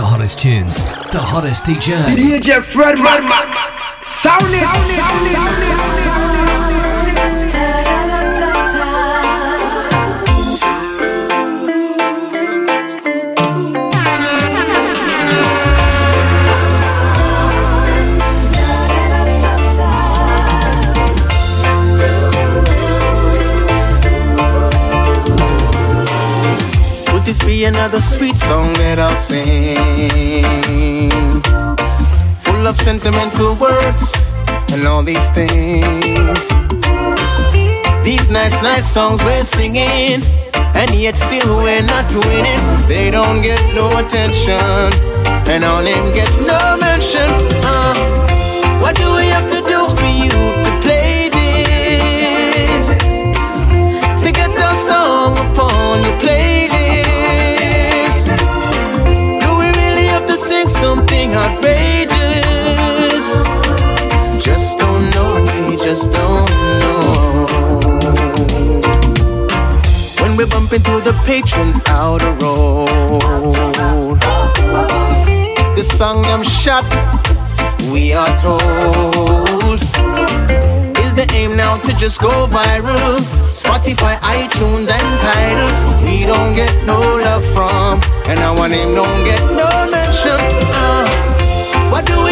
The hottest tunes, the hottest DJ. DJ Fred Max. Sound it. Sound it. Sound it. Sound it. Sound it. another sweet song that I'll sing. Full of sentimental words and all these things. These nice, nice songs we're singing, and yet still we're not winning. They don't get no attention, and our name gets no mention. Uh, what do we have to Into to the patrons out of road. The song them shot, we are told. Is the aim now to just go viral? Spotify, iTunes, and Tidal. We don't get no love from, and our name don't get no mention. Uh, what do we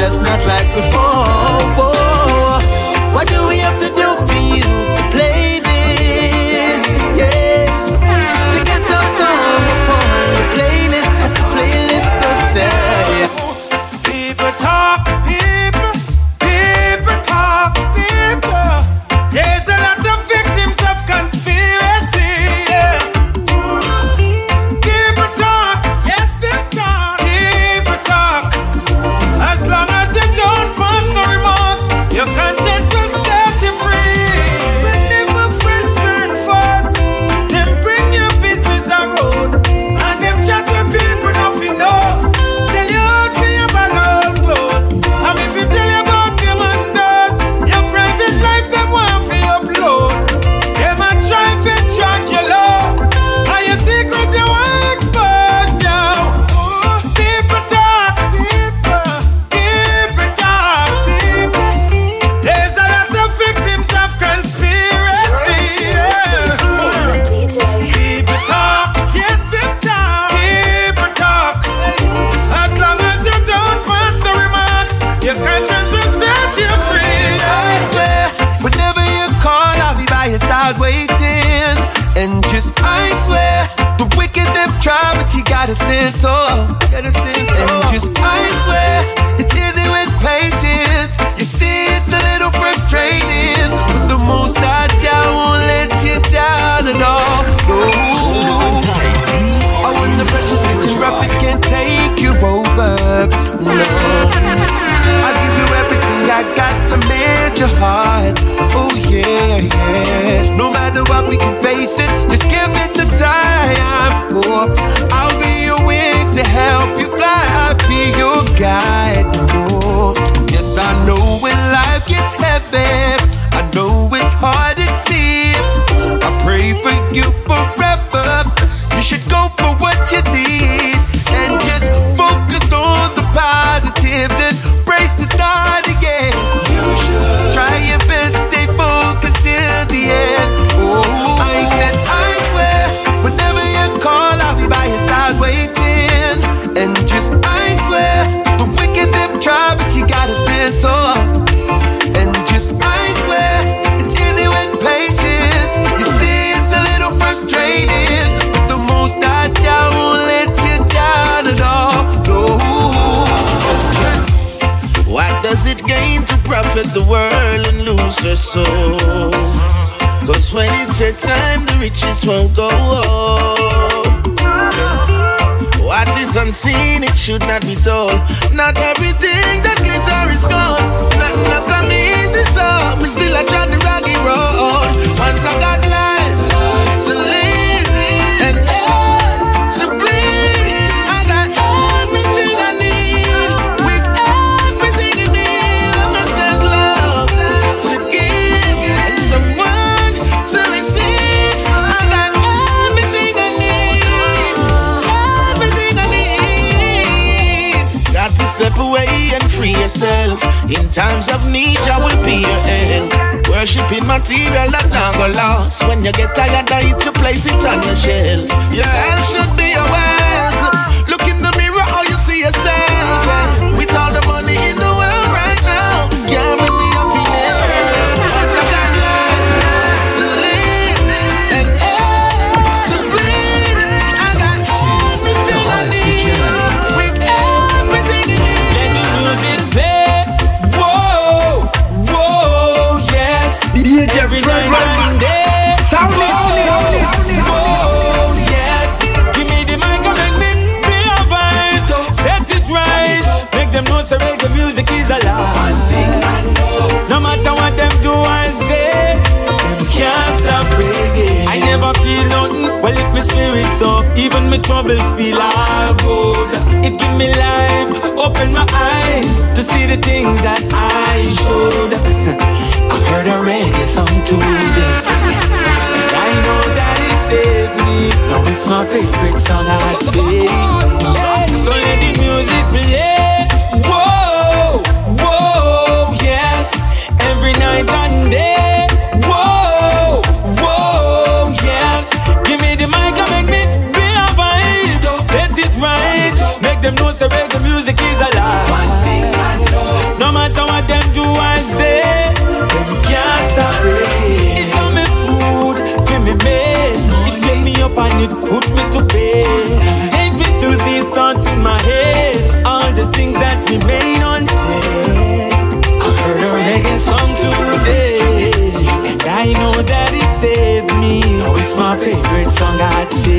just not like before. Her soul? Cause when it's her time, the riches won't go What is unseen, it should not be told. Not everything that glitter is gold. Nothing not come Worshipping material that not go lost. When you get tired of it, you place it on your shelf. Your health should be wealth. Look in the mirror, how you see yourself. My troubles feel all good. It give me life, open my eyes to see the things that I should. I heard a reggae song to this. I know that it saved me. Now it's my favorite song I'd say. So let the music play. Whoa, whoa, yes. Every night and day. Make them know so reggae music is alive. One thing I know. No matter what them do, I say. Them can't stop reggae. It's on me food, feel me made. It wake me up and it put me to bed. Take me through these thoughts in my head. All the things that remain unsaid. I heard a reggae song today. And I know that it saved me. Now it's my favorite song I'd say.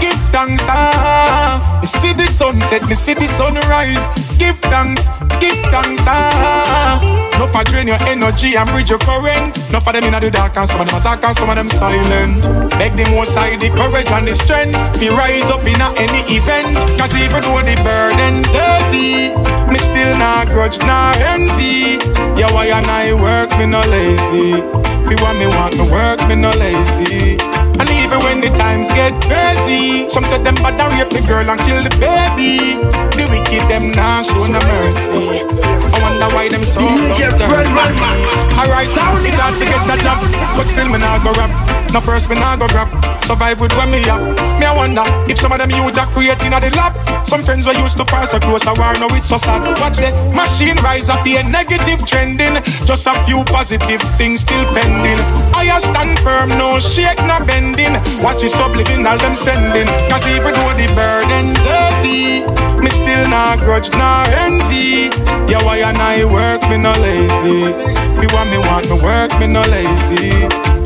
Give thanks. Ah, me see the sunset, me see the sunrise. Give thanks, give thanks. Ah, no for drain your energy and bridge your current. No for them in the dark and some of them attack and some of them silent. Beg the most side the courage and the strength. Be rise up in any event. Cause even though the burden's heavy, me still not grudge nor envy. Yeah, why and I work, me no lazy. Fi want me want me work, me no lazy. And even when the times get crazy, some say them bad and rape the girl and kill the baby. The wicked them nah show no mercy. I wonder why them so DJ Fred bloodthirsty. Alright, Sound it. hard to get a job, but still me nah go rap. No first me nah go grab. Survive with when me up. Me I wonder if some of them youth are creating at the lab. Some friends were used to pass a close a war, now it's so sad. Watch the machine rise up, a negative trending. Just a few positive things still pending. I stand firm, no shake, no bending. Watch it subliminal them sending. Cause even though the burden's heavy, me still not grudge nor envy. Yeah, why and I work, me no lazy. We want me want me work, me no lazy.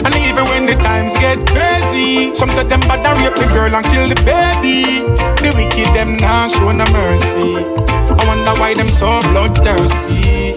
And even when the times get crazy, some say them bad rape the girl and kill the baby. The wicked them nah show no mercy. I wonder why them so bloodthirsty.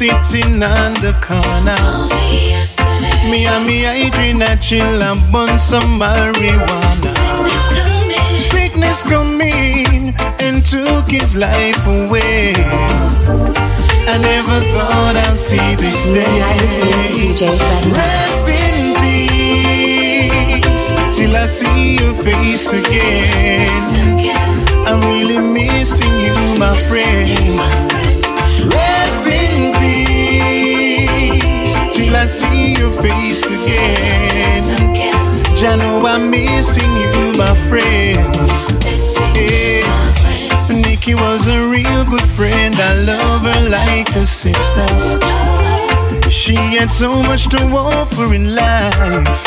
Sitting on the corner. Me and me I drink a chill and bun some marijuana. Sickness coming and took his life away. I never thought I'd see this day. Rest in peace till I see your face again. I'm really missing you, my friend. Till I see your face again. I know I'm missing you, my friend. Yeah. Nikki was a real good friend. I love her like a sister. She had so much to offer in life.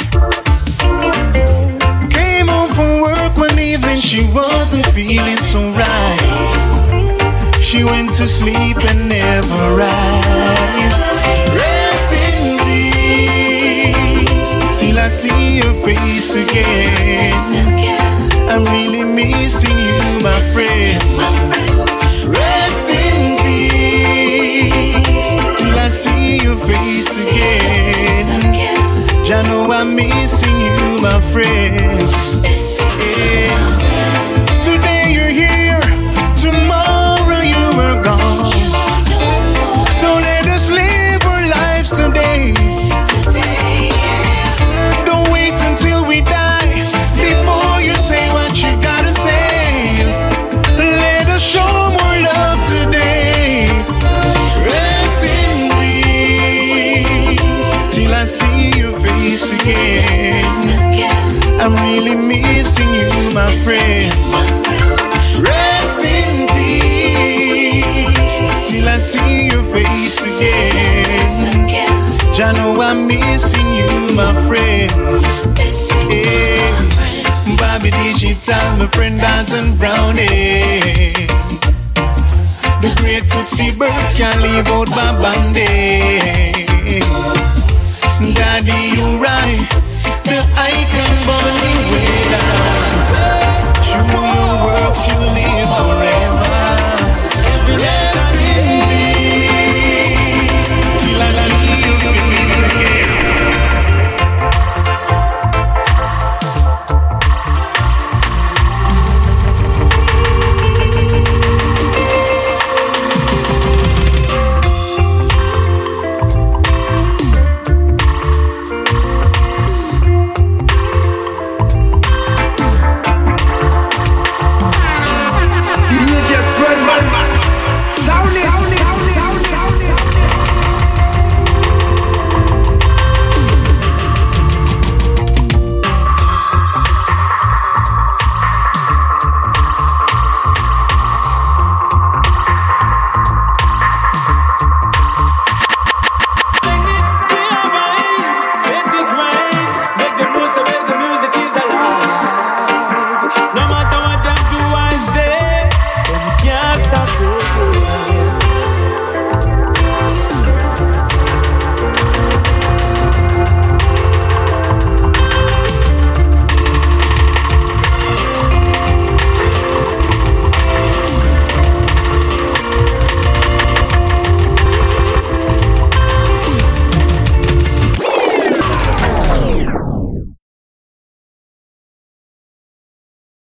Came home from work one evening, she wasn't feeling so right. She went to sleep and never rised. Till I see your face again. I'm really missing you, my friend. Rest in peace till I see your face again. I know I'm missing you, my friend. I'm really missing you, my friend. Rest in peace till I see your face again. I know I'm missing you, my friend. Yeah. Bobby Digital, my friend Dalton Brownie. The great Tootsie Bird can't leave out Bob Andy. Daddy, you. I bỏ believe